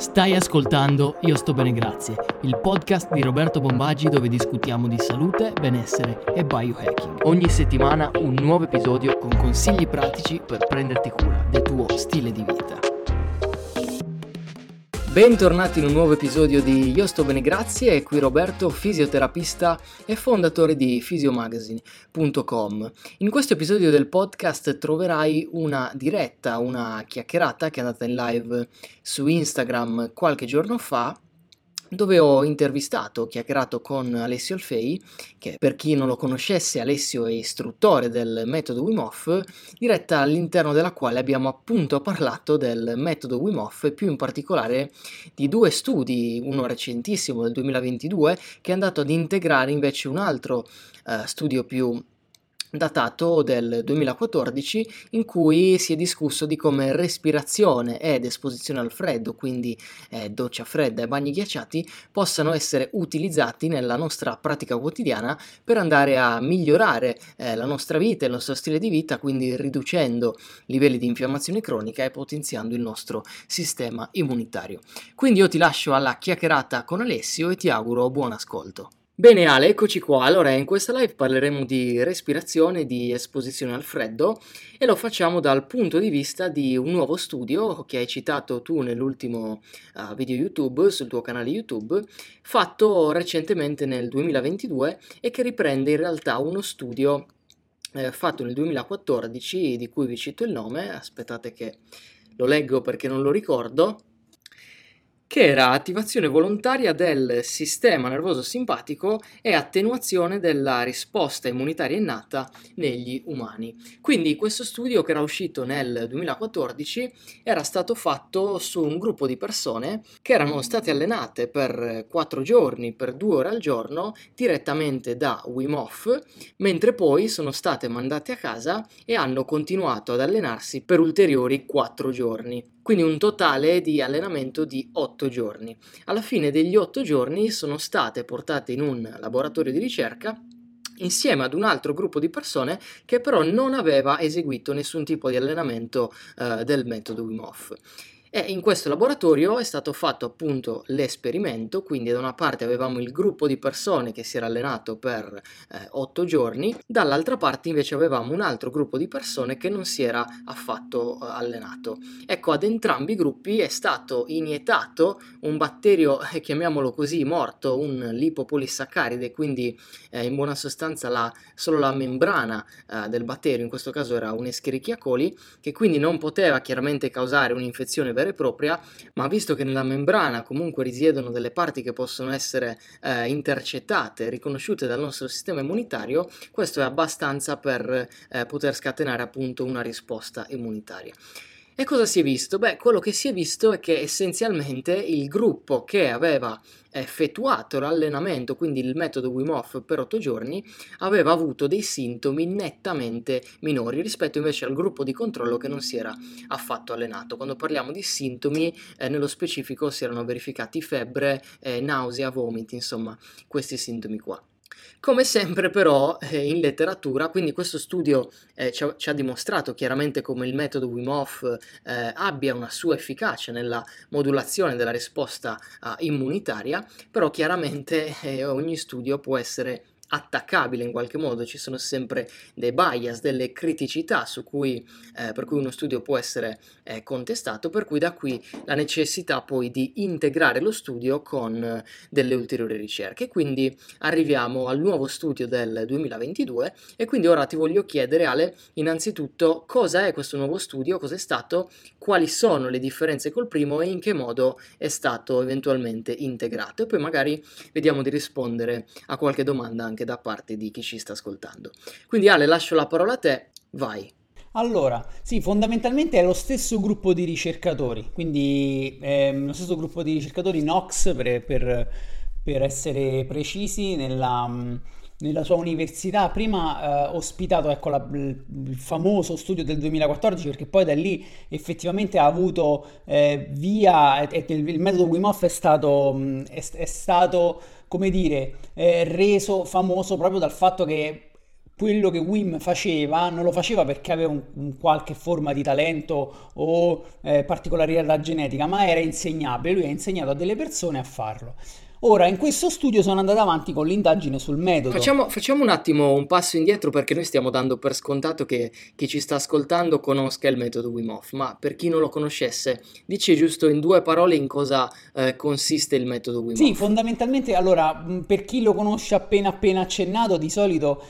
Stai ascoltando Io sto bene grazie, il podcast di Roberto Bombaggi dove discutiamo di salute, benessere e biohacking. Ogni settimana un nuovo episodio con consigli pratici per prenderti cura del tuo stile di vita. Bentornati in un nuovo episodio di Io sto bene grazie, è qui Roberto, fisioterapista e fondatore di fisiomagazine.com. In questo episodio del podcast troverai una diretta, una chiacchierata che è andata in live su Instagram qualche giorno fa dove ho intervistato, chiacchierato con Alessio Alfei, che per chi non lo conoscesse Alessio è istruttore del metodo Wim Hof, diretta all'interno della quale abbiamo appunto parlato del metodo Wim Hof e più in particolare di due studi, uno recentissimo del 2022 che è andato ad integrare invece un altro uh, studio più datato del 2014 in cui si è discusso di come respirazione ed esposizione al freddo, quindi eh, doccia fredda e bagni ghiacciati, possano essere utilizzati nella nostra pratica quotidiana per andare a migliorare eh, la nostra vita, il nostro stile di vita, quindi riducendo livelli di infiammazione cronica e potenziando il nostro sistema immunitario. Quindi io ti lascio alla chiacchierata con Alessio e ti auguro buon ascolto. Bene Ale, eccoci qua. Allora, in questa live parleremo di respirazione, di esposizione al freddo e lo facciamo dal punto di vista di un nuovo studio che hai citato tu nell'ultimo uh, video YouTube, sul tuo canale YouTube, fatto recentemente nel 2022 e che riprende in realtà uno studio eh, fatto nel 2014 di cui vi cito il nome, aspettate che lo leggo perché non lo ricordo che era attivazione volontaria del sistema nervoso simpatico e attenuazione della risposta immunitaria innata negli umani. Quindi questo studio che era uscito nel 2014 era stato fatto su un gruppo di persone che erano state allenate per 4 giorni, per 2 ore al giorno, direttamente da Wim Hof, mentre poi sono state mandate a casa e hanno continuato ad allenarsi per ulteriori 4 giorni quindi un totale di allenamento di 8 giorni. Alla fine degli 8 giorni sono state portate in un laboratorio di ricerca insieme ad un altro gruppo di persone che però non aveva eseguito nessun tipo di allenamento eh, del metodo Wim Hof. E in questo laboratorio è stato fatto appunto l'esperimento, quindi da una parte avevamo il gruppo di persone che si era allenato per eh, 8 giorni, dall'altra parte invece avevamo un altro gruppo di persone che non si era affatto eh, allenato. Ecco, ad entrambi i gruppi è stato iniettato un batterio, eh, chiamiamolo così, morto, un lipopolisaccaride, quindi eh, in buona sostanza la, solo la membrana eh, del batterio, in questo caso era un Escherichia coli, che quindi non poteva chiaramente causare un'infezione vera e propria, ma visto che nella membrana comunque risiedono delle parti che possono essere eh, intercettate, riconosciute dal nostro sistema immunitario, questo è abbastanza per eh, poter scatenare appunto una risposta immunitaria. E cosa si è visto? Beh, quello che si è visto è che essenzialmente il gruppo che aveva effettuato l'allenamento, quindi il metodo Wim Hof per 8 giorni, aveva avuto dei sintomi nettamente minori rispetto invece al gruppo di controllo che non si era affatto allenato. Quando parliamo di sintomi, eh, nello specifico si erano verificati febbre, eh, nausea, vomiti, insomma, questi sintomi qua. Come sempre però eh, in letteratura, quindi questo studio eh, ci, ha, ci, ha, dimostrato chiaramente come il metodo Wim Hof eh, abbia una sua efficacia nella modulazione della risposta immunitaria, però chiaramente eh, ogni studio può essere attaccabile in qualche modo, ci sono sempre dei bias, delle criticità cui, eh, per cui uno studio può essere eh, contestato, per cui da qui la necessità poi di integrare lo studio con eh, delle ulteriori ricerche. Quindi arriviamo al nuovo studio del 2022 e quindi ora ti voglio chiedere Ale, innanzitutto cosa è questo nuovo studio, cosa è stato, quali sono le differenze col primo e in che modo è stato eventualmente integrato e poi magari vediamo di rispondere a qualche domanda anche anche da parte di chi ci sta ascoltando. Quindi Ale, lascio la parola a te, vai. Allora, sì, fondamentalmente è lo stesso gruppo di ricercatori, quindi è lo stesso gruppo di ricercatori Nox per, per, per essere precisi nella, nella sua università. Prima eh, ospitato ecco, la, il famoso studio del 2014 perché poi da lì effettivamente ha avuto eh, via, il, il, metodo Wim Hof è stato, è, è stato come dire, eh, reso famoso proprio dal fatto che quello che Wim faceva non lo faceva perché aveva un, un qualche forma di talento o eh, particolarità genetica, ma era insegnabile, lui ha insegnato a delle persone a farlo. Ora, in questo studio sono andato avanti con l'indagine sul metodo. Facciamo, facciamo, un attimo un passo indietro perché noi stiamo dando per scontato che chi ci sta ascoltando conosca il metodo Wim Hof, ma per chi non lo conoscesse, dici giusto in due parole in cosa eh, consiste il metodo Wim Hof. Sì, fondamentalmente, allora, per chi lo conosce appena appena accennato, di solito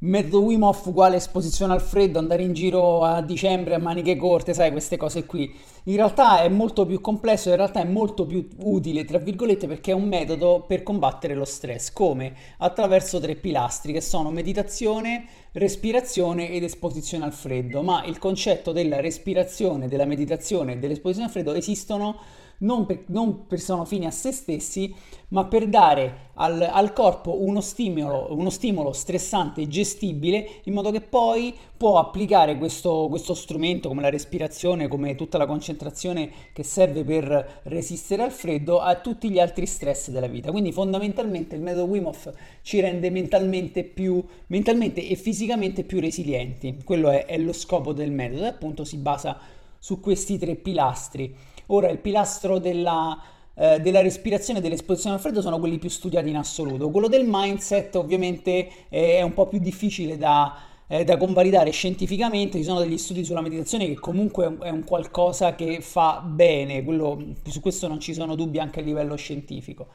metodo Wim Hof uguale esposizione al freddo, andare in giro a dicembre a maniche corte, sai, queste cose qui. In realtà è molto più complesso, in realtà è molto più utile, tra virgolette, perché è un metodo per combattere lo stress. Come? Attraverso tre pilastri che sono meditazione, respirazione ed esposizione al freddo. Ma il concetto della respirazione, della meditazione e dell'esposizione al freddo esistono non, per, non per sono fini a se stessi, ma per dare al, al corpo uno stimolo, uno stimolo, stressante gestibile, in modo che poi può applicare questo, questo strumento come la respirazione, come tutta la concentrazione che serve per resistere al freddo, a tutti gli altri stress della vita. Quindi fondamentalmente il metodo Wim Hof ci rende mentalmente, più, mentalmente e fisicamente più resilienti. Quello è, è lo scopo del metodo appunto si basa su questi tre pilastri. Ora il pilastro della, eh, della respirazione e dell'esposizione al freddo sono quelli più studiati in assoluto. Quello del mindset ovviamente è un po' più difficile da, eh, da convalidare scientificamente. Ci sono degli studi sulla meditazione che comunque è un qualcosa che fa bene, quello, su questo non ci sono dubbi anche a livello scientifico.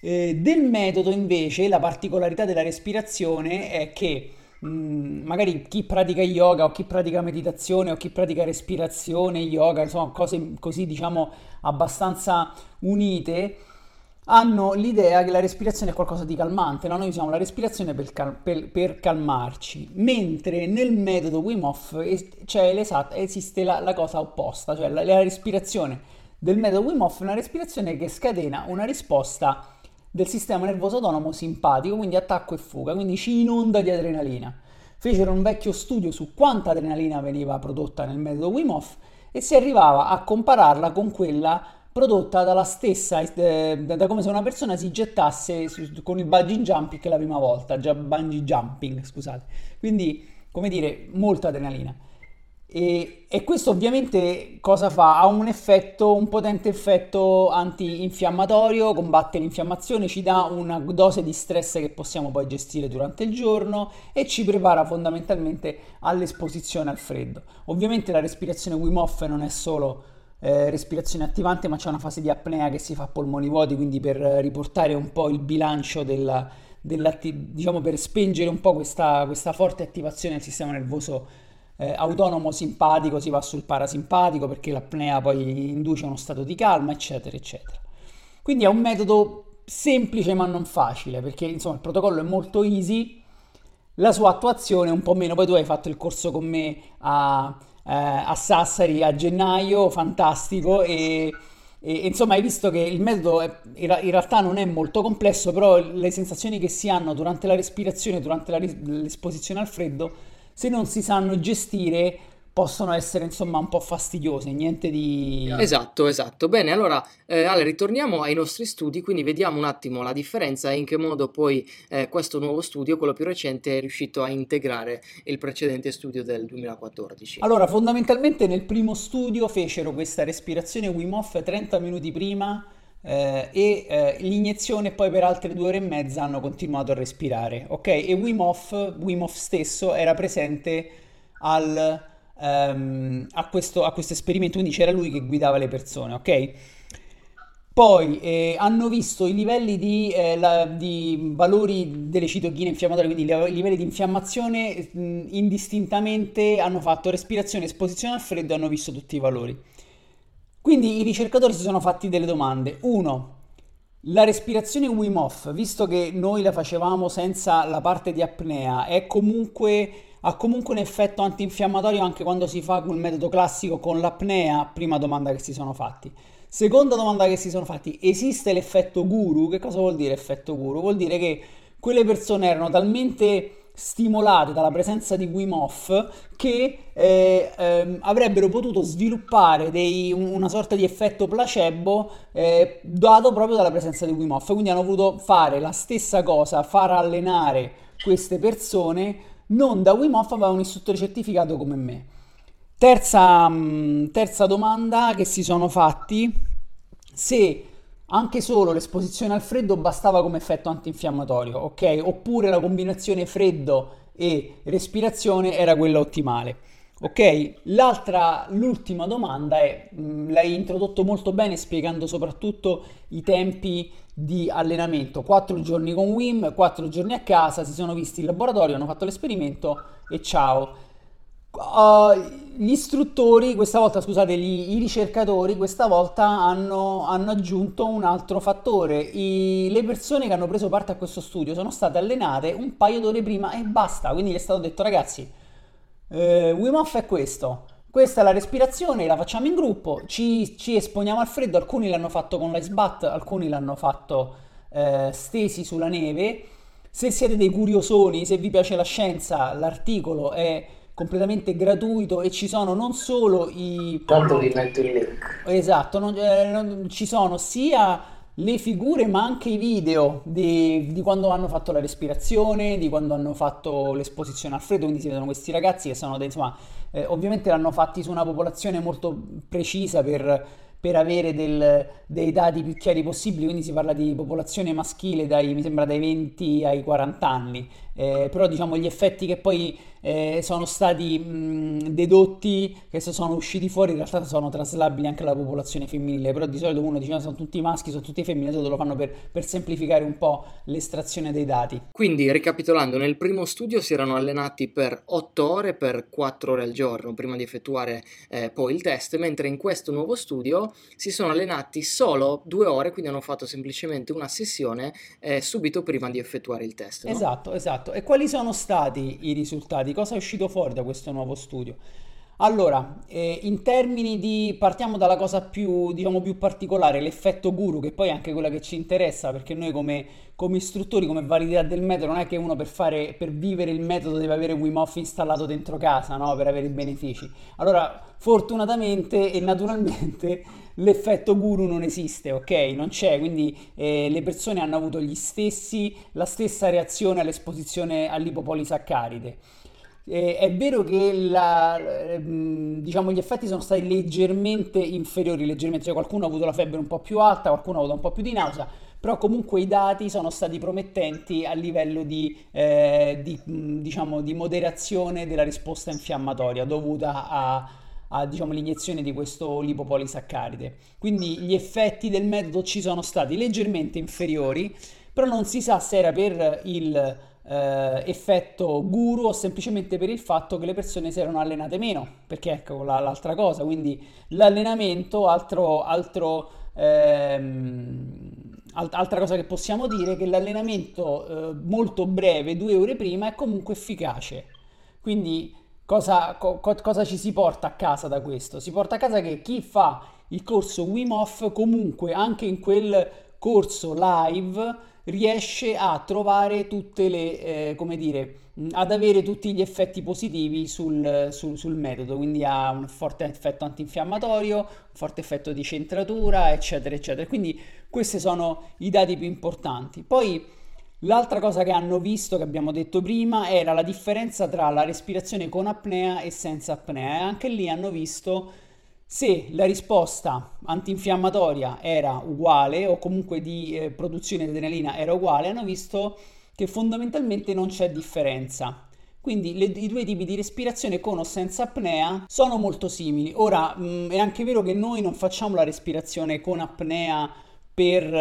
Eh, del metodo invece la particolarità della respirazione è che Mm, magari chi pratica yoga o chi pratica meditazione o chi pratica respirazione, yoga, insomma cose così diciamo abbastanza unite, hanno l'idea che la respirazione è qualcosa di calmante, no? noi usiamo la respirazione per, cal- per, per, calmarci, mentre nel metodo Wim Hof cioè esiste la, la, cosa opposta, cioè la, la respirazione del metodo Wim Hof è una respirazione che scatena una risposta del sistema nervoso autonomo simpatico, quindi attacco e fuga, quindi ci inonda di adrenalina. Fecero un vecchio studio su quanta adrenalina veniva prodotta nel metodo Wim Hof e si arrivava a compararla con quella prodotta dalla stessa, eh, da come se una persona si gettasse su, con il bungee jumping la prima volta, già bungee jumping, scusate. Quindi, come dire, molta adrenalina. E, e, questo ovviamente cosa fa? Ha un effetto, un potente effetto antinfiammatorio, combatte l'infiammazione, ci dà una dose di stress che possiamo poi gestire durante il giorno e ci prepara fondamentalmente all'esposizione al freddo. Ovviamente la respirazione Wim Hof non è solo eh, respirazione attivante, ma c'è una fase di apnea che si fa a polmoni vuoti, quindi per riportare un po' il bilancio della, diciamo per spengere un po' questa, questa forte attivazione del sistema nervoso eh, autonomo simpatico si va sul parasimpatico perché l'apnea poi induce uno stato di calma, eccetera, eccetera. Quindi è un metodo semplice ma non facile perché insomma il protocollo è molto easy, la sua attuazione è un po' meno, poi tu hai fatto il corso con me a, eh, a Sassari a gennaio, fantastico e, e, insomma hai visto che il metodo è, in realtà non è molto complesso, però le sensazioni che si hanno durante la respirazione, durante la, l'esposizione al freddo se non si sanno gestire possono essere insomma un po' fastidiose, niente di... Esatto, esatto. Bene, allora eh, Ale, ritorniamo ai nostri studi, quindi vediamo un attimo la differenza e in che modo poi eh, questo nuovo studio, quello più recente, è riuscito a integrare il precedente studio del 2014. Allora, fondamentalmente nel primo studio fecero questa respirazione Wim Hof 30 minuti prima eh, e eh, l'iniezione poi per altre due ore e mezza hanno continuato a respirare, ok? E Wim Hof, Wim Hof stesso era presente al, um, a, questo, a questo esperimento, quindi c'era lui che guidava le persone, ok? Poi eh, hanno visto i livelli di, eh, la, di, valori delle citochine infiammatorie, quindi i livelli di infiammazione mh, indistintamente hanno fatto respirazione, esposizione al freddo e hanno visto tutti i valori. Quindi i ricercatori si sono fatti delle domande. Uno, la respirazione Wim Hof, visto che noi la facevamo senza la parte di apnea, comunque, ha comunque un effetto antinfiammatorio anche quando si fa col metodo classico con l'apnea? Prima domanda che si sono fatti. Seconda domanda che si sono fatti, esiste l'effetto guru? Che cosa vuol dire effetto guru? Vuol dire che quelle persone erano talmente stimolate dalla presenza di Wim Hof che eh, ehm, avrebbero potuto sviluppare dei, una sorta di effetto placebo eh, dato proprio dalla presenza di Wim Hof quindi hanno voluto fare la stessa cosa far allenare queste persone non da Wim Hof ma da un istruttore certificato come me. Terza, mm, terza domanda che si sono fatti, se anche solo l'esposizione al freddo bastava come effetto antinfiammatorio, ok? Oppure la combinazione freddo e respirazione era quella ottimale. Ok, l'altra, l'ultima domanda è, mh, mm, l'hai introdotto molto bene spiegando soprattutto i tempi di allenamento, 4 giorni con Wim, 4 giorni a casa, si sono visti in laboratorio, hanno fatto l'esperimento e ciao. Uh, gli istruttori, questa volta scusate, gli, i ricercatori, questa volta hanno, hanno aggiunto un altro fattore. I, le persone che hanno preso parte a questo studio sono state allenate un paio d'ore prima e basta. Quindi gli è stato detto, ragazzi, eh, Wim Hof è questo. Questa è la respirazione, la facciamo in gruppo, ci, ci esponiamo al freddo, alcuni l'hanno fatto con l'ice bath, alcuni l'hanno fatto eh, stesi sulla neve. Se siete dei curiosoni, se vi piace la scienza, l'articolo è completamente gratuito e ci sono non solo i... Tanto vi metto il link. Esatto, non, eh, non, ci sono sia le figure ma anche i video di, di, quando hanno fatto la respirazione, di quando hanno fatto l'esposizione al freddo, quindi si vedono questi ragazzi che sono, insomma, eh, ovviamente l'hanno fatti su una popolazione molto precisa per per avere del, dei dati più chiari possibili, quindi si parla di popolazione maschile dai, mi sembra dai 20 ai 40 anni, eh, però diciamo gli effetti che poi eh, sono stati mh, dedotti, che sono usciti fuori, in realtà sono traslabili anche alla popolazione femminile, però di solito uno dice no, sono tutti maschi, sono tutti femmine, lo fanno per, per semplificare un po' l'estrazione dei dati. Quindi ricapitolando, nel primo studio si erano allenati per 8 ore, per 4 ore al giorno, prima di effettuare eh, poi il test, mentre in questo nuovo studio si sono allenati solo due ore, quindi hanno fatto semplicemente una sessione eh, subito prima di effettuare il test. No? Esatto, esatto. E quali sono stati i risultati? Cosa è uscito fuori da questo nuovo studio? Allora, eh, in termini di, partiamo dalla cosa più, diciamo, più particolare, l'effetto guru, che poi è anche quella che ci interessa, perché noi come, come istruttori, come validità del metodo, non è che uno per, fare, per vivere il metodo deve avere Wim Hof installato dentro casa, no? per avere i benefici. Allora, fortunatamente e naturalmente l'effetto guru non esiste, ok? Non c'è, quindi eh, le persone hanno avuto stessi, la stessa reazione all'esposizione all'ipopolisaccaride. Eh, è vero che la, eh, diciamo, gli effetti sono stati leggermente inferiori, leggermente, cioè qualcuno ha avuto la febbre un po' più alta, qualcuno ha avuto un po' più di nausea, però comunque i dati sono stati promettenti a livello di, eh, di, diciamo, di moderazione della risposta infiammatoria dovuta a, a diciamo, l'iniezione di questo lipopolisaccaride. Quindi gli effetti del metodo ci sono stati leggermente inferiori, però non si sa se era per il eh, effetto guru o semplicemente per il fatto che le persone si erano allenate meno, perché ecco la, l'altra cosa, quindi l'allenamento, altro, altro, ehm, alt- altra cosa che possiamo dire è che l'allenamento eh, molto breve, due ore prima, è comunque efficace. Quindi cosa, co- cosa ci si porta a casa da questo? Si porta a casa che chi fa il corso Wim Hof comunque anche in quel corso live riesce a trovare tutte le, eh, come dire, ad avere tutti gli effetti positivi sul, sul, sul, metodo, quindi ha un forte effetto antinfiammatorio, un forte effetto di centratura, eccetera, eccetera. Quindi questi sono i dati più importanti. Poi l'altra cosa che hanno visto, che abbiamo detto prima, era la differenza tra la respirazione con apnea e senza apnea e anche lì hanno visto se la risposta antinfiammatoria era uguale o comunque di eh, produzione di adrenalina era uguale, hanno visto che fondamentalmente non c'è differenza. Quindi le, i due tipi di respirazione con o senza apnea sono molto simili. Ora mh, mm, è anche vero che noi non facciamo la respirazione con apnea per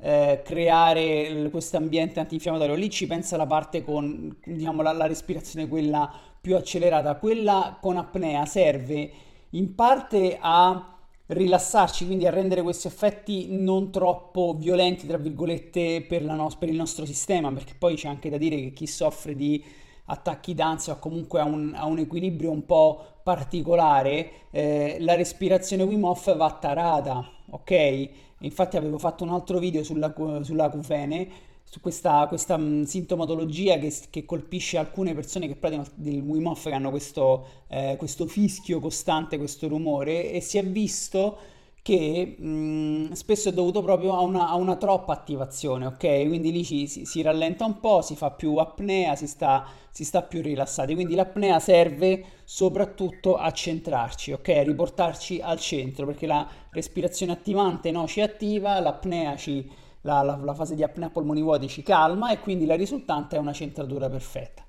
eh, creare questo ambiente antinfiammatorio. Lì ci pensa la parte con diciamo, la, la respirazione quella più accelerata. Quella con apnea serve in parte a rilassarci, quindi a rendere questi effetti non troppo violenti, tra virgolette, per, no- per, il nostro sistema, perché poi c'è anche da dire che chi soffre di attacchi d'ansia o comunque ha un, ha un equilibrio un po' particolare, eh, la respirazione Wim Hof va tarata, ok? Infatti avevo fatto un altro video sulla, sulla cufene su questa, questa mh, sintomatologia che, che, colpisce alcune persone che praticano il Wim Hof che hanno questo, eh, questo fischio costante, questo rumore e si è visto che mh, spesso è dovuto proprio a una, a una, troppa attivazione, ok? Quindi lì ci, si, si, rallenta un po', si fa più apnea, si sta, si sta più rilassati. Quindi l'apnea serve soprattutto a centrarci, ok? A riportarci al centro, perché la respirazione attivante no, ci attiva, l'apnea ci, la, la, la fase di apnea polmoni vuoti ci calma e quindi la risultante è una centratura perfetta.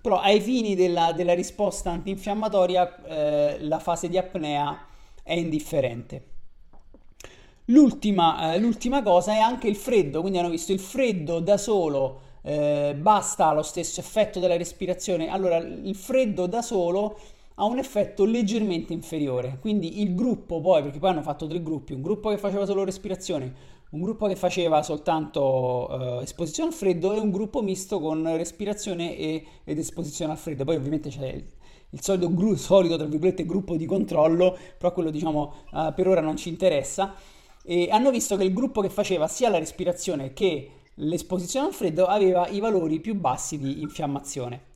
Però ai fini della, della risposta antinfiammatoria eh, la fase di apnea è indifferente. L'ultima, eh, l'ultima, cosa è anche il freddo, quindi hanno visto il freddo da solo eh, basta lo stesso effetto della respirazione. Allora, il freddo da solo ha un effetto leggermente inferiore, quindi il gruppo poi, perché poi hanno fatto tre gruppi, un gruppo che faceva solo respirazione, un gruppo che faceva soltanto uh, esposizione al freddo e un gruppo misto con respirazione e, ed esposizione al freddo. Poi ovviamente c'è il, il solito, gru- solito, gruppo di controllo, però quello diciamo uh, per ora non ci interessa e hanno visto che il gruppo che faceva sia la respirazione che l'esposizione al freddo aveva i valori più bassi di infiammazione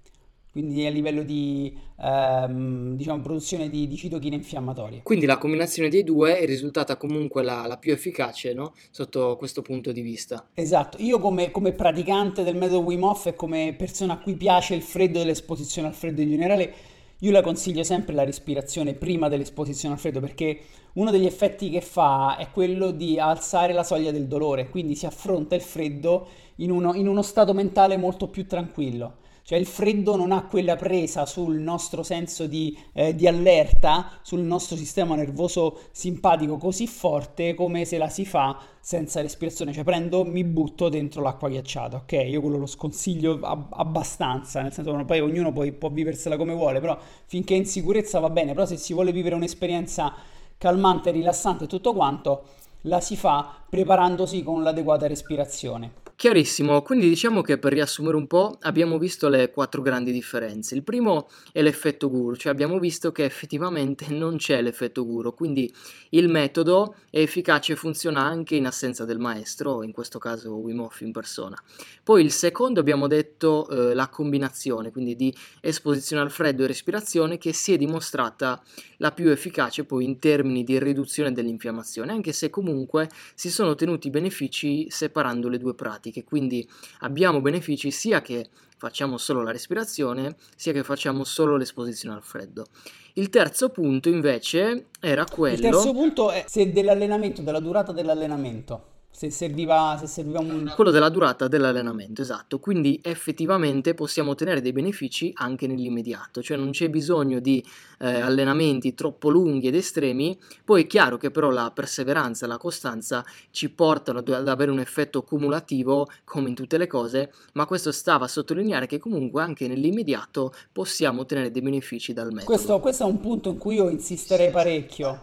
quindi a livello di ehm, diciamo, produzione di, di, citochine infiammatorie. Quindi la combinazione dei due è risultata comunque la, la più efficace no? sotto questo punto di vista. Esatto, io come, come, praticante del metodo Wim Hof e come persona a cui piace il freddo dell'esposizione al freddo in generale, io la consiglio sempre la respirazione prima dell'esposizione al freddo perché uno degli effetti che fa è quello di alzare la soglia del dolore, quindi si affronta il freddo in uno, in uno stato mentale molto più tranquillo. Cioè il freddo non ha quella presa sul nostro senso di, eh, di, allerta, sul nostro sistema nervoso simpatico così forte come se la si fa senza respirazione. Cioè prendo, mi butto dentro l'acqua ghiacciata, ok? Io quello lo sconsiglio ab- abbastanza, nel senso che poi ognuno poi può viversela come vuole, però finché è in sicurezza va bene, però se si vuole vivere un'esperienza calmante, rilassante e tutto quanto, la si fa preparandosi con l'adeguata respirazione. Chiarissimo, quindi diciamo che per riassumere un po' abbiamo visto le quattro grandi differenze. Il primo è l'effetto guru, cioè abbiamo visto che effettivamente non c'è l'effetto guru, quindi il metodo è efficace e funziona anche in assenza del maestro, in questo caso Wim Hof in persona. Poi il secondo abbiamo detto eh, la combinazione, quindi di esposizione al freddo e respirazione che si è dimostrata la più efficace poi in termini di riduzione dell'infiammazione, anche se comunque si sono ottenuti benefici separando le due pratiche, quindi abbiamo benefici sia che facciamo solo la respirazione, sia che facciamo solo l'esposizione al freddo. Il terzo punto invece era quello... Il terzo punto è se dell'allenamento, della durata dell'allenamento se serviva, se serviva un... Quello della durata dell'allenamento, esatto. Quindi effettivamente possiamo ottenere dei benefici anche nell'immediato, cioè non c'è bisogno di eh, allenamenti troppo lunghi ed estremi. Poi è chiaro che però la perseveranza e la costanza ci portano ad avere un effetto cumulativo come in tutte le cose, ma questo stava a sottolineare che comunque anche nell'immediato possiamo ottenere dei benefici dal metodo. Questo, questo è un punto in cui io insisterei parecchio.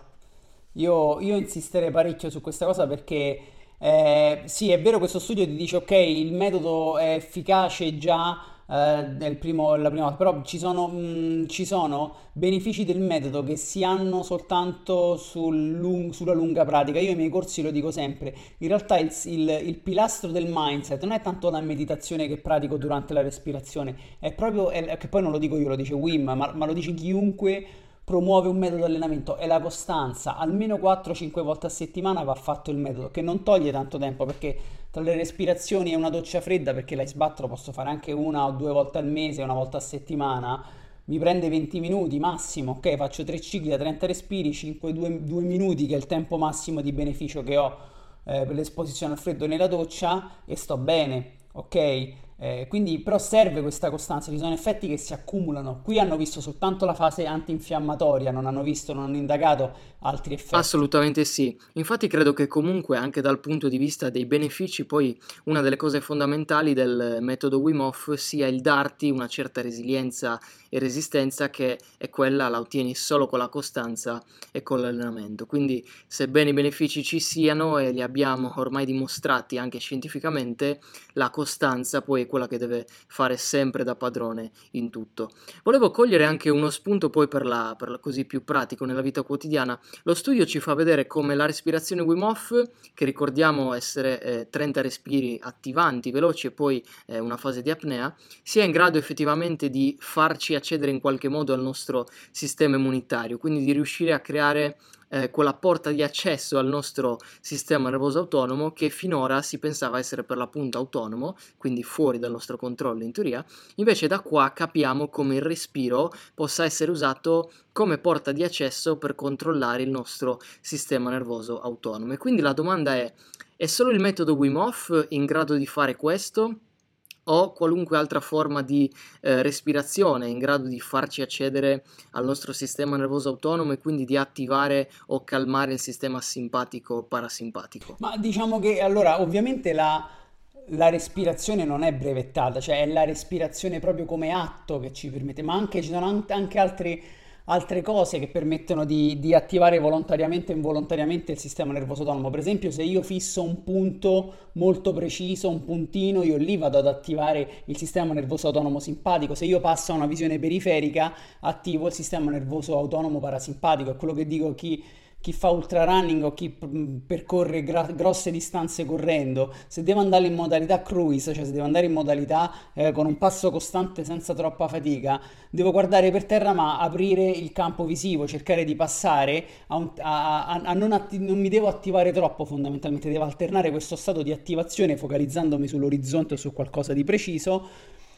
Io, io insisterei parecchio su questa cosa perché eh, sì, è vero, questo studio ti dice ok, il metodo è efficace già eh, nel primo, la prima volta, però ci sono, mh, mm, ci sono, benefici del metodo che si hanno soltanto sul lung- sulla lunga pratica. Io ai miei corsi lo dico sempre, in realtà il, il, il, pilastro del mindset non è tanto la meditazione che pratico durante la respirazione, è proprio, è, che poi non lo dico io, lo dice Wim, ma, ma lo dice chiunque promuove un metodo allenamento è la costanza, almeno 4-5 volte a settimana va fatto il metodo, che non toglie tanto tempo perché tra le respirazioni e una doccia fredda, perché l'ice bath lo posso fare anche una o due volte al mese, una volta a settimana, mi prende 20 minuti massimo, ok, faccio 3 cicli da 30 respiri, 5, 2, 2 minuti che è il tempo massimo di beneficio che ho eh, per l'esposizione al freddo nella doccia e sto bene, ok? Eh, quindi però serve questa costanza, ci sono effetti che si accumulano. Qui hanno visto soltanto la fase antinfiammatoria, non hanno visto, non hanno indagato altri effetti. Assolutamente sì. Infatti credo che comunque anche dal punto di vista dei benefici, poi una delle cose fondamentali del metodo Wim Hof sia il darti una certa resilienza e resistenza che è quella la ottieni solo con la costanza e con l'allenamento. Quindi sebbene i benefici ci siano e li abbiamo ormai dimostrati anche scientificamente, la costanza poi è quella che deve fare sempre da padrone in tutto. Volevo cogliere anche uno spunto poi per la, per la così più pratico nella vita quotidiana. Lo studio ci fa vedere come la respirazione Wim Hof, che ricordiamo essere eh, 30 respiri attivanti, veloci e poi eh, una fase di apnea, sia in grado effettivamente di farci accedere in qualche modo al nostro sistema immunitario, quindi di riuscire a creare eh, quella porta di accesso al nostro sistema nervoso autonomo che finora si pensava essere per l'appunto autonomo, quindi fuori dal nostro controllo in teoria, invece da qua capiamo come il respiro possa essere usato come porta di accesso per controllare il nostro sistema nervoso autonomo. E quindi la domanda è, è solo il metodo Wim Hof in grado di fare questo? O qualunque altra forma di eh, respirazione in grado di farci accedere al nostro sistema nervoso autonomo e quindi di attivare o calmare il sistema simpatico parasimpatico. Ma diciamo che allora ovviamente la, la respirazione non è brevettata, cioè è la respirazione proprio come atto che ci permette, ma anche ci sono anche altri altre cose che permettono di, di, attivare volontariamente e involontariamente il sistema nervoso autonomo. Per esempio, se io fisso un punto molto preciso, un puntino, io lì vado ad attivare il sistema nervoso autonomo simpatico. Se io passo a una visione periferica, attivo il sistema nervoso autonomo parasimpatico. È quello che dico chi chi fa ultra running o chi percorre gra- grosse distanze correndo, se deve andare in modalità cruise, cioè se deve andare in modalità eh, con un passo costante senza troppa fatica, devo guardare per terra ma aprire il campo visivo, cercare di passare a, un, a, a, a non, atti- non mi devo attivare troppo fondamentalmente, devo alternare questo stato di attivazione focalizzandomi sull'orizzonte o su qualcosa di preciso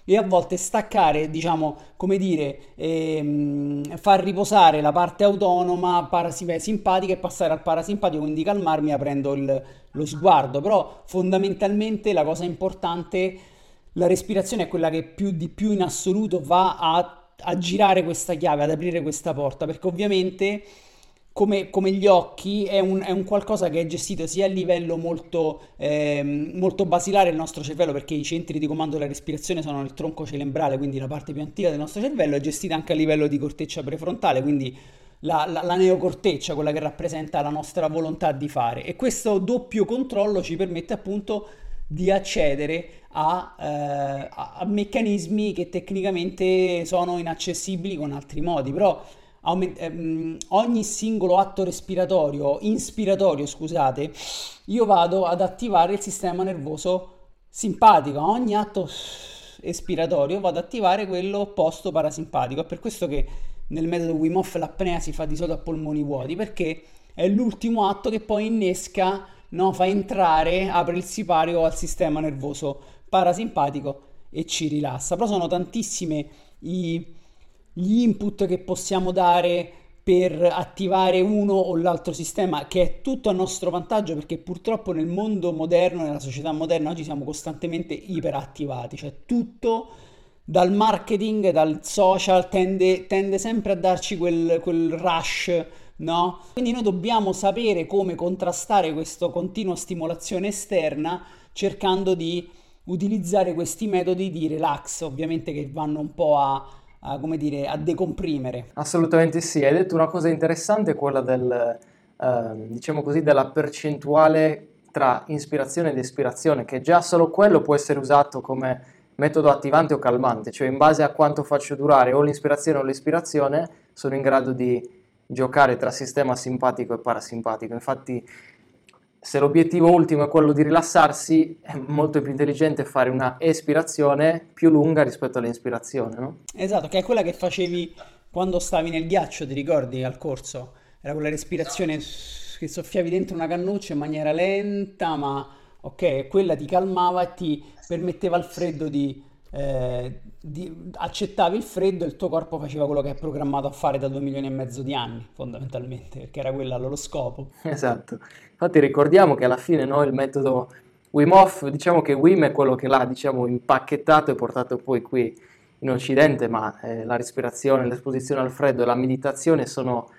e a volte staccare, diciamo, come dire, ehm, far riposare la parte autonoma parasimpatica e passare al parasimpatico, quindi calmarmi aprendo il, lo sguardo. Però fondamentalmente la cosa importante, la respirazione è quella che più di più in assoluto va a, a girare questa chiave, ad aprire questa porta, perché ovviamente come, come, gli occhi è un, è un, qualcosa che è gestito sia a livello molto, eh, molto, basilare del nostro cervello, perché i centri di comando della respirazione sono nel tronco cerebrale, quindi la parte più antica del nostro cervello, è gestita anche a livello di corteccia prefrontale, quindi la, la, la neocorteccia, quella che rappresenta la nostra volontà di fare. E questo doppio controllo ci permette appunto di accedere a, eh, a meccanismi che tecnicamente sono inaccessibili con altri modi, però aument- ehm, ogni singolo atto respiratorio, inspiratorio, scusate, io vado ad attivare il sistema nervoso simpatico. ogni atto espiratorio vado ad attivare quello opposto parasimpatico. È per questo che nel metodo Wim Hof l'apnea si fa di solito a polmoni vuoti, perché è l'ultimo atto che poi innesca, no, fa entrare, apre il sipario al sistema nervoso parasimpatico e ci rilassa. Però sono tantissime i gli input che possiamo dare per attivare uno o l'altro sistema, che è tutto a nostro vantaggio perché purtroppo nel mondo moderno, nella società moderna, oggi siamo costantemente iperattivati, cioè tutto dal marketing, dal social tende, tende sempre a darci quel, quel rush, no? Quindi noi dobbiamo sapere come contrastare questa continua stimolazione esterna cercando di utilizzare questi metodi di relax, ovviamente che vanno un po' a a, come dire, a decomprimere. Assolutamente sì, hai detto una cosa interessante, quella del, eh, diciamo così, della percentuale tra ispirazione ed espirazione, che già solo quello può essere usato come metodo attivante o calmante, cioè in base a quanto faccio durare o l'ispirazione o l'espirazione sono in grado di giocare tra sistema simpatico e parasimpatico. Infatti se l'obiettivo ultimo è quello di rilassarsi, è molto più intelligente fare una espirazione più lunga rispetto all'inspirazione, no? Esatto, che è quella che facevi quando stavi nel ghiaccio, ti ricordi al corso? Era quella respirazione che soffiavi dentro una cannuccia in maniera lenta, ma ok, quella ti calmava e ti permetteva al freddo di, eh, di, accettavi il freddo e il tuo corpo faceva quello che è programmato a fare da due milioni e mezzo di anni, fondamentalmente, perché era quello il loro scopo. Esatto. Infatti ricordiamo che alla fine no, il metodo Wim Hof, diciamo che Wim è quello che l'ha diciamo, impacchettato e portato poi qui in Occidente, ma eh, la respirazione, l'esposizione al freddo e la meditazione sono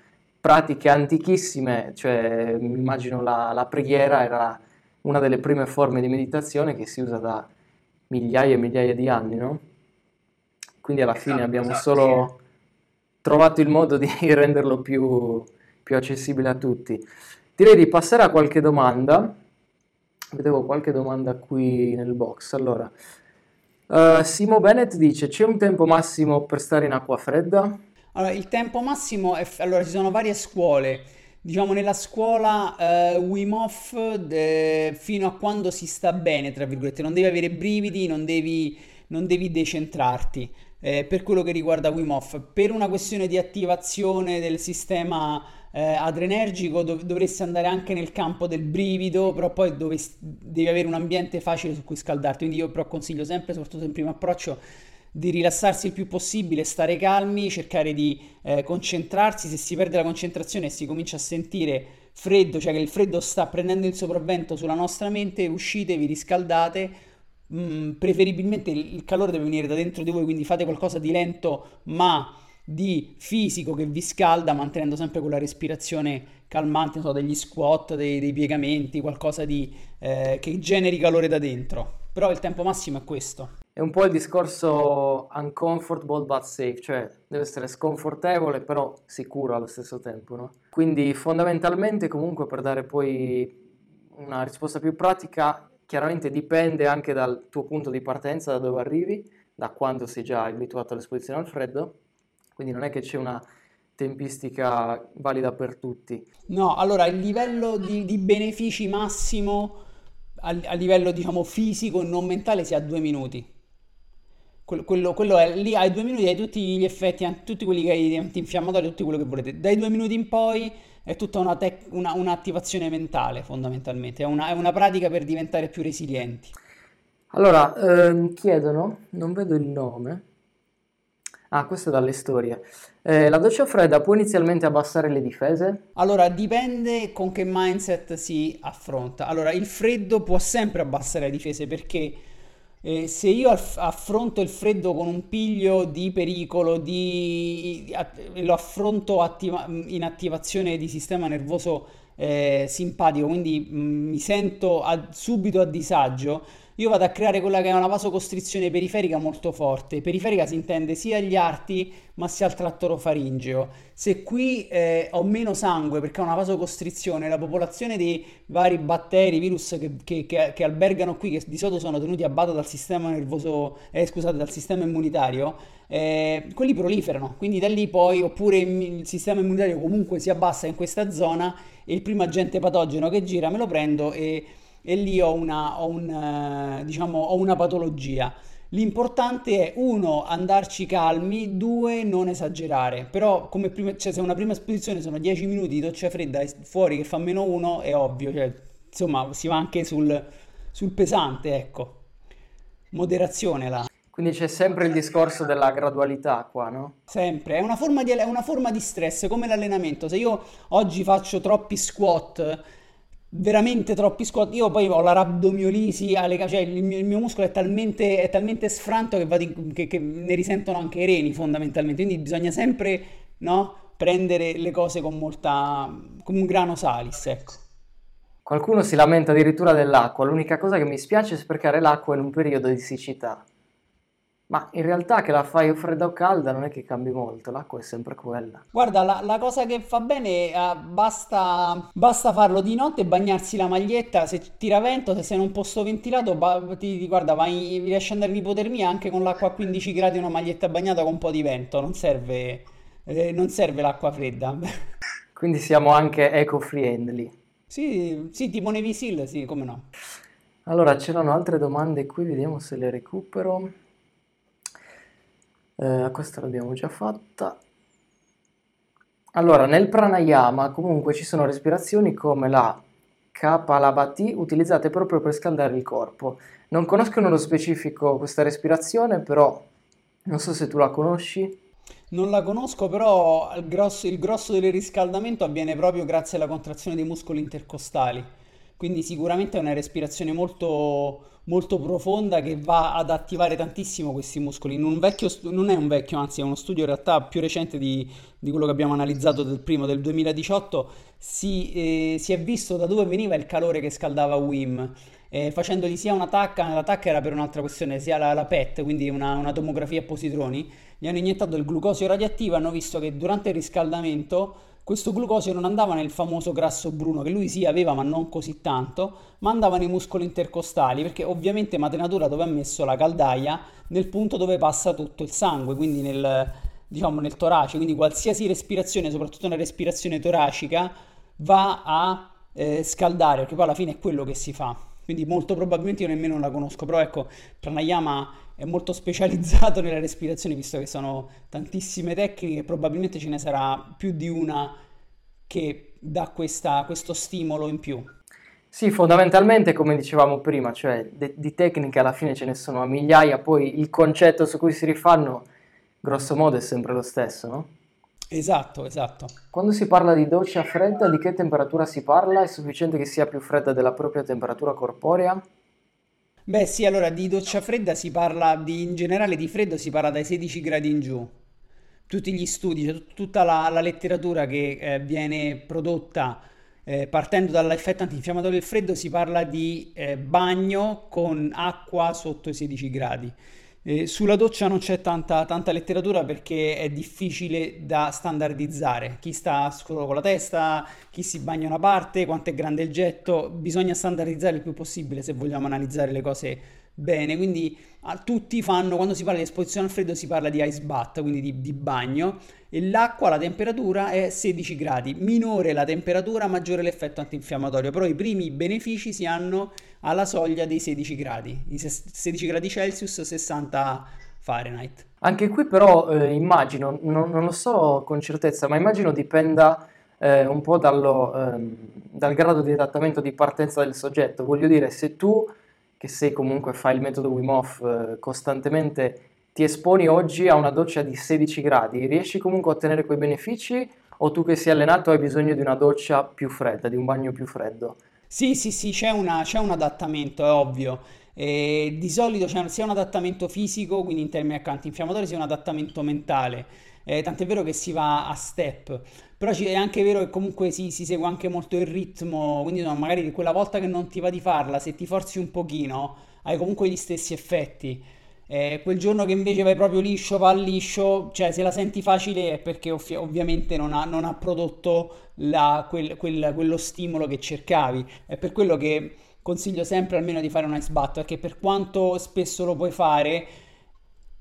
pratiche antichissime, cioè immagino la, la preghiera era una delle prime forme di meditazione che si usa da migliaia e migliaia di anni, no? Quindi alla fine esatto, abbiamo esatto, solo sì. trovato il modo di renderlo più, più accessibile a tutti. Direi di passare a qualche domanda. Vedevo qualche domanda qui nel box. Allora, uh, Simo Bennett dice: C'è un tempo massimo per stare in acqua fredda? Allora, il tempo massimo è. Allora, ci sono varie scuole. Diciamo, nella scuola uh, Wim Hof, de... fino a quando si sta bene, tra virgolette, non devi avere brividi, non devi, non devi decentrarti. Eh, per quello che riguarda Wim Hof, per una questione di attivazione del sistema eh, adrenergico, dov- dovresti andare anche nel campo del brivido, però poi dovresti, devi avere un ambiente facile su cui scaldarti. Quindi io però consiglio sempre, soprattutto in primo approccio, di rilassarsi il più possibile, stare calmi, cercare di eh, concentrarsi. Se si perde la concentrazione e si comincia a sentire freddo, cioè che il freddo sta prendendo il sopravvento sulla nostra mente, uscite, vi riscaldate. Mm, preferibilmente il, il calore deve venire da dentro di voi, quindi fate qualcosa di lento ma di fisico che vi scalda, mantenendo sempre quella respirazione calmante, so, degli squat, dei, dei, piegamenti, qualcosa di, eh, che generi calore da dentro. Però il tempo massimo è questo. È un po' il discorso uncomfortable but safe, cioè deve essere sconfortevole però sicuro allo stesso tempo, no? Quindi fondamentalmente comunque per dare poi una risposta più pratica, chiaramente dipende anche dal tuo punto di partenza, da dove arrivi, da quando sei già abituato all'esposizione al freddo quindi non è che c'è una tempistica valida per tutti. No, allora il livello di, di benefici massimo a, a, livello diciamo fisico e non mentale si ha due minuti. Quello, quello, quello, è lì hai due minuti, hai tutti gli effetti, tutti quelli che hai antinfiammatori, tutto quello che volete. Dai due minuti in poi è tutta una tec- una, un'attivazione mentale fondamentalmente, è una, è una, pratica per diventare più resilienti. Allora, ehm, chiedono, non vedo il nome, Ah, questo è dalle storie. Eh, la doccia fredda può inizialmente abbassare le difese? Allora, dipende con che mindset si affronta. Allora, il freddo può sempre abbassare le difese perché eh, se io aff- affronto il freddo con un piglio di pericolo, di, lo affronto attiva- in attivazione di sistema nervoso eh, simpatico, quindi mh, mm, mi sento a- subito a disagio, io vado a creare quella che è una vasocostrizione periferica molto forte. Periferica si intende sia agli arti ma sia al tratto orofaringeo. Se qui eh, ho meno sangue perché ho una vasocostrizione, la popolazione dei vari batteri, virus che, che, che, che albergano qui, che di solito sono tenuti a bada dal sistema nervoso, eh, scusate, dal sistema immunitario, eh, quelli proliferano. Quindi da lì poi, oppure il sistema immunitario comunque si abbassa in questa zona e il primo agente patogeno che gira me lo prendo e e lì ho una, ho un, eh, diciamo, ho una patologia. L'importante è uno, andarci calmi, due, non esagerare. Però come prima, cioè, se una prima esposizione sono 10 minuti di doccia fredda e fuori che fa meno uno, è ovvio, cioè, insomma si va anche sul, sul pesante, ecco. Moderazione là. Quindi c'è sempre il discorso della gradualità qua, no? Sempre, è una forma di, è una forma di stress, come l'allenamento. Se io oggi faccio troppi squat veramente troppi squat. Io poi ho la rabdomiolisi, cioè il mio, il mio muscolo è talmente, è talmente sfranto che, in, che, che, ne risentono anche i reni fondamentalmente. Quindi bisogna sempre no, prendere le cose con molta. come un grano salis, ecco. Qualcuno si lamenta addirittura dell'acqua. L'unica cosa che mi spiace è sprecare l'acqua in un periodo di siccità. Ma in realtà che la fai fredda o calda non è che cambi molto, l'acqua è sempre quella. Guarda, la, la cosa che fa bene uh, basta, basta, farlo di notte e bagnarsi la maglietta, se tira vento, se sei in un posto ventilato, ba, ti, guarda, vai, riesci ad andare in ipotermia anche con l'acqua a 15 gradi e una maglietta bagnata con un po' di vento, non serve, eh, non serve l'acqua fredda. Quindi siamo anche eco-friendly. Sì, sì, tipo Nevisil, sì, come no. Allora, c'erano altre domande qui, vediamo se le recupero. Eh, questa l'abbiamo già fatta. Allora, nel pranayama comunque ci sono respirazioni come la Kapalabhati utilizzate proprio per scaldare il corpo. Non conosco nello specifico questa respirazione, però non so se tu la conosci. Non la conosco, però il grosso, il grosso del riscaldamento avviene proprio grazie alla contrazione dei muscoli intercostali. Quindi sicuramente è una respirazione molto, molto profonda che va ad attivare tantissimo questi muscoli. Non, vecchio, non è un vecchio, anzi è uno studio in realtà più recente di, di quello che abbiamo analizzato del primo, del 2018, si, eh, si, è visto da dove veniva il calore che scaldava Wim. Eh, facendogli sia una tacca, la tacca era per un'altra questione, sia la, la PET, quindi una, una tomografia a positroni, gli hanno iniettato il glucosio radioattivo hanno visto che durante il riscaldamento questo glucosio non andava nel famoso grasso bruno, che lui sì aveva ma non così tanto, ma andava nei muscoli intercostali, perché ovviamente Matenatura dove ha messo la caldaia nel punto dove passa tutto il sangue, quindi nel, diciamo, nel torace, quindi qualsiasi respirazione, soprattutto una respirazione toracica, va a eh, scaldare, perché poi alla fine è quello che si fa. Quindi molto probabilmente io nemmeno la conosco, però ecco, pranayama è molto specializzato nella respirazione, visto che sono tantissime tecniche, probabilmente ce ne sarà più di una che dà questa, questo stimolo in più. Sì, fondamentalmente come dicevamo prima, cioè de- di tecniche alla fine ce ne sono a migliaia, poi il concetto su cui si rifanno, grosso modo, è sempre lo stesso, no? Esatto, esatto. Quando si parla di doccia fredda, di che temperatura si parla? È sufficiente che sia più fredda della propria temperatura corporea? Beh, sì, allora di doccia fredda si parla di, in generale di freddo si parla dai 16 gradi in giù. Tutti gli studi, cioè tut- tutta la, la letteratura che eh, viene prodotta eh, partendo dall'effetto antinfiammatorio del freddo si parla di eh, bagno con acqua sotto i 16 gradi. Eh, sulla doccia non c'è tanta, tanta, letteratura perché è difficile da standardizzare. Chi sta solo con la testa, chi si bagna una parte, quanto è grande il getto, bisogna standardizzare il più possibile se vogliamo analizzare le cose bene. Quindi a, tutti fanno, quando si parla di esposizione al freddo si parla di ice bath, quindi di, di bagno, e l'acqua, la temperatura è 16 gradi. Minore la temperatura, maggiore l'effetto antinfiammatorio, però i primi benefici si hanno alla soglia dei 16 gradi, i 16 gradi Celsius, 60 Fahrenheit. Anche qui però eh, immagino, non, non, lo so con certezza, ma immagino dipenda eh, un po' dallo, ehm, dal grado di adattamento di partenza del soggetto. Voglio dire, se tu, che sei comunque fai il metodo Wim Hof eh, costantemente, ti esponi oggi a una doccia di 16 gradi, riesci comunque a ottenere quei benefici o tu che sei allenato hai bisogno di una doccia più fredda, di un bagno più freddo? Sì, sì, sì, c'è, una, c'è un adattamento, è ovvio. E di solito c'è sia un adattamento fisico, quindi in termini antinfiammatori, sia un adattamento mentale. Eh, tant'è vero che si va a step, però è anche vero che comunque si, si segue anche molto il ritmo, quindi no, magari quella volta che non ti va di farla, se ti forzi un pochino, hai comunque gli stessi effetti. Eh, quel giorno che invece vai proprio liscio, va liscio, cioè se la senti facile è perché ovvi- ovviamente non ha, non ha prodotto la, quel, quel, quello stimolo che cercavi. È per quello che consiglio sempre almeno di fare un ice bath, perché per quanto spesso lo puoi fare,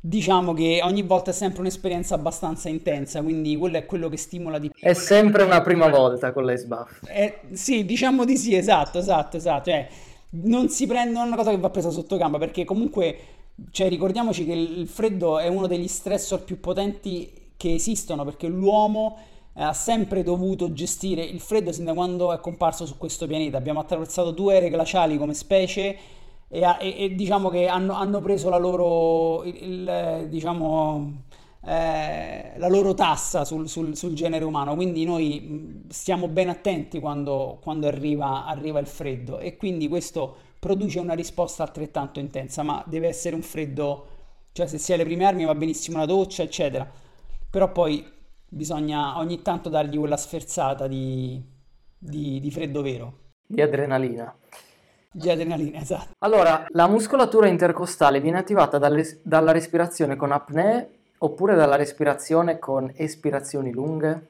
diciamo che ogni volta è sempre un'esperienza abbastanza intensa, quindi quello è quello che stimola di più. È sempre una prima volta con l'ice bath. Eh, sì, diciamo di sì, esatto, esatto, esatto. Cioè, non si prende una cosa che va presa sotto gamba, perché comunque cioè, ricordiamoci che il freddo è uno degli stressor più potenti che esistono perché l'uomo eh, ha sempre dovuto gestire il freddo sin da quando è comparso su questo pianeta. Abbiamo attraversato due ere glaciali come specie e, e, e diciamo che hanno, hanno, preso la loro, il, il, diciamo, eh, la loro tassa sul, sul, sul, genere umano. Quindi noi stiamo ben attenti quando, quando arriva, arriva il freddo e quindi questo produce una risposta altrettanto intensa, ma deve essere un freddo, cioè se si ha le prime armi va benissimo una doccia, eccetera, però poi bisogna ogni tanto dargli quella sferzata di, di, di freddo vero. Di adrenalina. Di adrenalina, esatto. Allora, la muscolatura intercostale viene attivata dalle, dalla respirazione con apnee oppure dalla respirazione con espirazioni lunghe?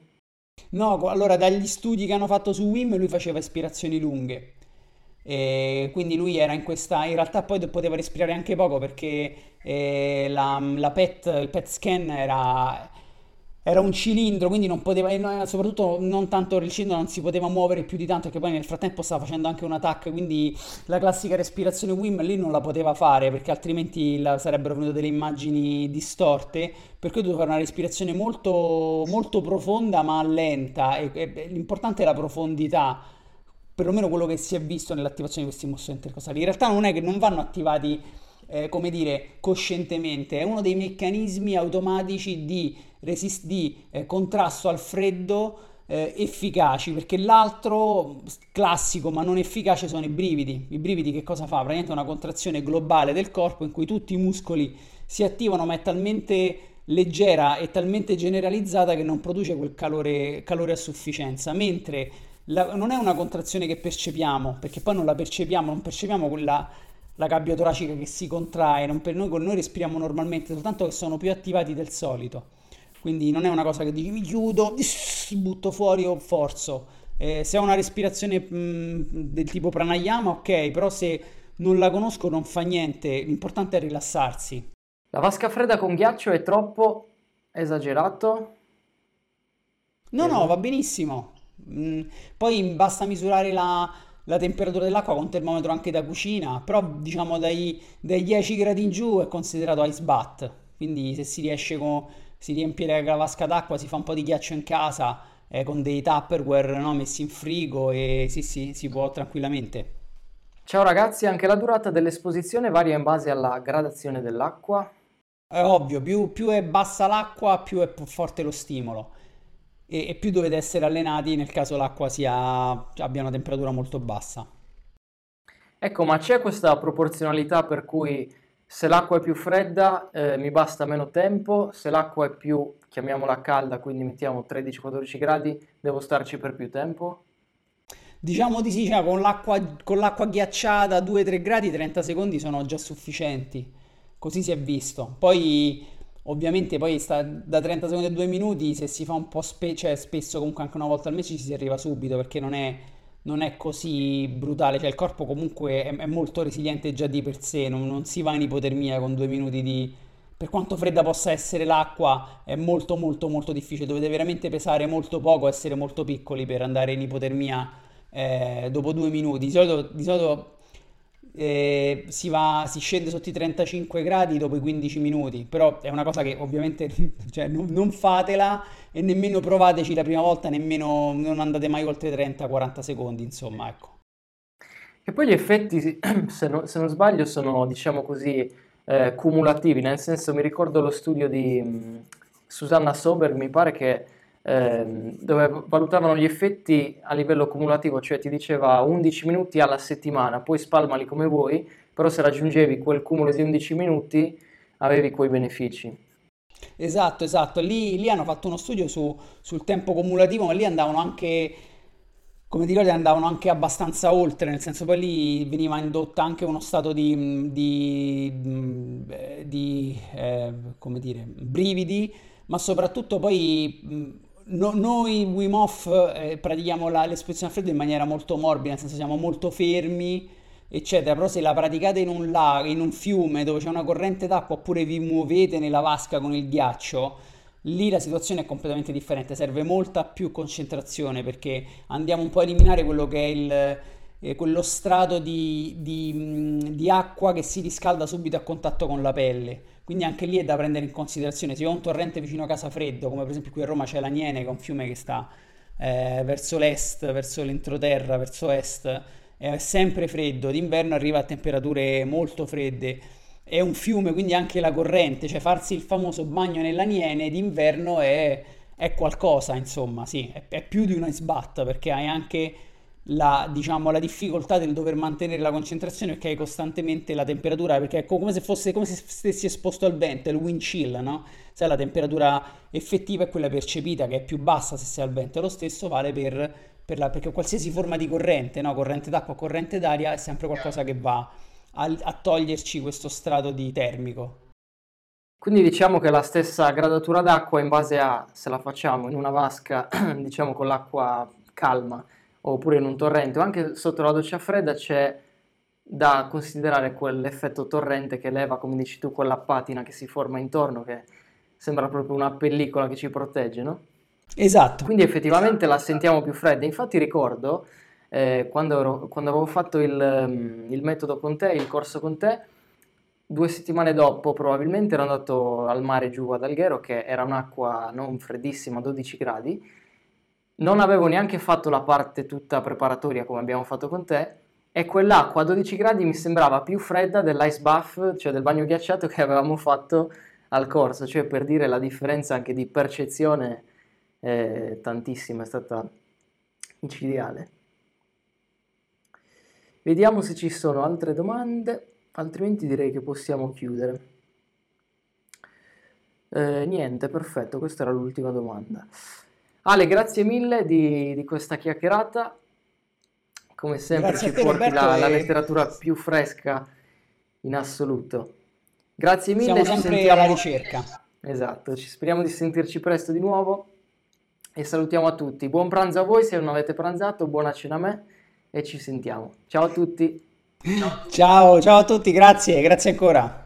No, allora dagli studi che hanno fatto su Wim lui faceva espirazioni lunghe. E quindi lui era in questa, in realtà poi poteva respirare anche poco perché eh, la, la PET, il PET scan era, era un cilindro, quindi non poteva, soprattutto non tanto il cilindro, non si poteva muovere più di tanto, perché poi nel frattempo stava facendo anche un attack, quindi la classica respirazione Wim lì non la poteva fare, perché altrimenti la, sarebbero venute delle immagini distorte, per cui doveva fare una respirazione molto, molto profonda ma lenta, e, e l'importante è la profondità perlomeno quello che si è visto nell'attivazione di questi mossori intercostali. In realtà non è che non vanno attivati, eh, come dire, coscientemente, è uno dei meccanismi automatici di, resist- di eh, contrasto al freddo eh, efficaci, perché l'altro classico ma non efficace sono i brividi. I brividi che cosa fa? Praticamente una contrazione globale del corpo in cui tutti i muscoli si attivano ma è talmente leggera e talmente generalizzata che non produce quel calore, calore a sufficienza, mentre la, non è una contrazione che percepiamo, perché poi non la percepiamo, non percepiamo quella la gabbia toracica che si contrae, non per noi, noi respiriamo normalmente, soltanto che sono più attivati del solito. Quindi non è una cosa che dici mi chiudo, butto fuori o forzo. Eh, se ho una respirazione mh, del tipo pranayama, ok, però se non la conosco non fa niente, l'importante è rilassarsi. La vasca fredda con ghiaccio è troppo esagerato? No, no, va benissimo. Mm, poi basta misurare la, la temperatura dell'acqua con termometro anche da cucina, però diciamo dai, dai 10 gradi in giù è considerato ice bath, quindi se si riesce con, si riempie la vasca d'acqua, si fa un po' di ghiaccio in casa, eh, con dei Tupperware no, messi in frigo e sì, sì, si può tranquillamente. Ciao ragazzi, anche la durata dell'esposizione varia in base alla gradazione dell'acqua? È ovvio, più, più è bassa l'acqua, più è forte lo stimolo e, e più dovete essere allenati nel caso l'acqua sia, abbia una temperatura molto bassa. Ecco, ma c'è questa proporzionalità per cui se l'acqua è più fredda eh, mi basta meno tempo, se l'acqua è più, chiamiamola calda, quindi mettiamo 13-14 gradi, devo starci per più tempo? Diciamo di sì, cioè con l'acqua, con l'acqua ghiacciata 2-3 gradi 30 secondi sono già sufficienti, così si è visto. Poi ovviamente poi sta da 30 secondi a 2 minuti, se si fa un po' spe- cioè spesso comunque anche una volta al mese ci si arriva subito perché non è, non è così brutale, cioè il corpo comunque è, è molto resiliente già di per sé, non, non si va in ipotermia con 2 minuti di... Per quanto fredda possa essere l'acqua, è molto molto molto difficile, dovete veramente pesare molto poco, essere molto piccoli per andare in ipotermia eh, dopo due minuti. Di solito, di solito eh, si, va, si scende sotto i 35 gradi dopo i 15 minuti, però è una cosa che ovviamente cioè, non, non, fatela e nemmeno provateci la prima volta, nemmeno non andate mai oltre 30-40 secondi, insomma, ecco. E poi gli effetti, se, no, se non sbaglio, sono, diciamo così, eh, cumulativi, nel senso mi ricordo lo studio di mh, mm, Susanna Sober, mi pare che Ehm, dove valutavano gli effetti a livello cumulativo, cioè ti diceva 11 minuti alla settimana, poi spalmali come vuoi, però se raggiungevi quel cumulo di 11 minuti avevi quei benefici. Esatto, esatto. Lì, lì hanno fatto uno studio su, sul tempo cumulativo, ma lì andavano anche, come ti andavano anche abbastanza oltre, nel senso poi lì veniva indotta anche uno stato di, di, di eh, come dire, brividi, ma soprattutto poi No, noi Wim Hof eh, pratichiamo la, l'esposizione a freddo in maniera molto morbida, nel senso siamo molto fermi, eccetera, però se la praticate in un lago, in un fiume dove c'è una corrente d'acqua oppure vi muovete nella vasca con il ghiaccio, lì la situazione è completamente differente, serve molta più concentrazione perché andiamo un po' a eliminare quello che è il, eh, quello strato di, di, di acqua che si riscalda subito a contatto con la pelle quindi anche lì è da prendere in considerazione. Se ho un torrente vicino a casa freddo, come per esempio qui a Roma c'è l'Aniene, che è un fiume che sta eh, verso l'est, verso l'entroterra, verso est, è sempre freddo, d'inverno arriva a temperature molto fredde. È un fiume, quindi anche la corrente, cioè farsi il famoso bagno nell'Aniene d'inverno è, è qualcosa, insomma, sì, è, è più di una sbatta perché hai anche la, diciamo, la difficoltà del dover mantenere la concentrazione perché hai costantemente la temperatura, perché è come se fosse come se stessi esposto al vento, è il wind chill, no? Sai, la temperatura effettiva è quella percepita che è più bassa se sei al vento, lo stesso vale per, per la, perché qualsiasi forma di corrente, no? corrente d'acqua, corrente d'aria, è sempre qualcosa che va a, a toglierci questo strato di termico. Quindi diciamo che la stessa gradatura d'acqua in base a se la facciamo in una vasca, diciamo con l'acqua calma, oppure in un torrente o anche sotto la doccia fredda c'è da considerare quell'effetto torrente che leva, come dici tu, quella patina che si forma intorno, che sembra proprio una pellicola che ci protegge, no? Esatto. Quindi effettivamente la sentiamo più fredda. Infatti ricordo eh, quando, ero, quando, avevo fatto il, mm, il, metodo con te, il corso con te, due settimane dopo probabilmente ero andato al mare giù ad Alghero, che era un'acqua non freddissima, 12 gradi, non avevo neanche fatto la parte tutta preparatoria come abbiamo fatto con te e quell'acqua a 12 gradi mi sembrava più fredda dell'ice bath, cioè del bagno ghiacciato che avevamo fatto al corso, cioè per dire la differenza anche di percezione è tantissima, è stata micidiale. Vediamo se ci sono altre domande, altrimenti direi che possiamo chiudere. Eh, niente, perfetto, questa era l'ultima domanda. Ale, grazie mille di, di questa chiacchierata. Come sempre grazie ci te, porti la, e... la, letteratura più fresca in assoluto. Grazie mille. Siamo sempre sentiamo... alla ricerca. Esatto, ci speriamo di sentirci presto di nuovo e salutiamo a tutti. Buon pranzo a voi se non avete pranzato, buona cena a me e ci sentiamo. Ciao a tutti. Ciao, ciao a tutti, grazie, grazie ancora.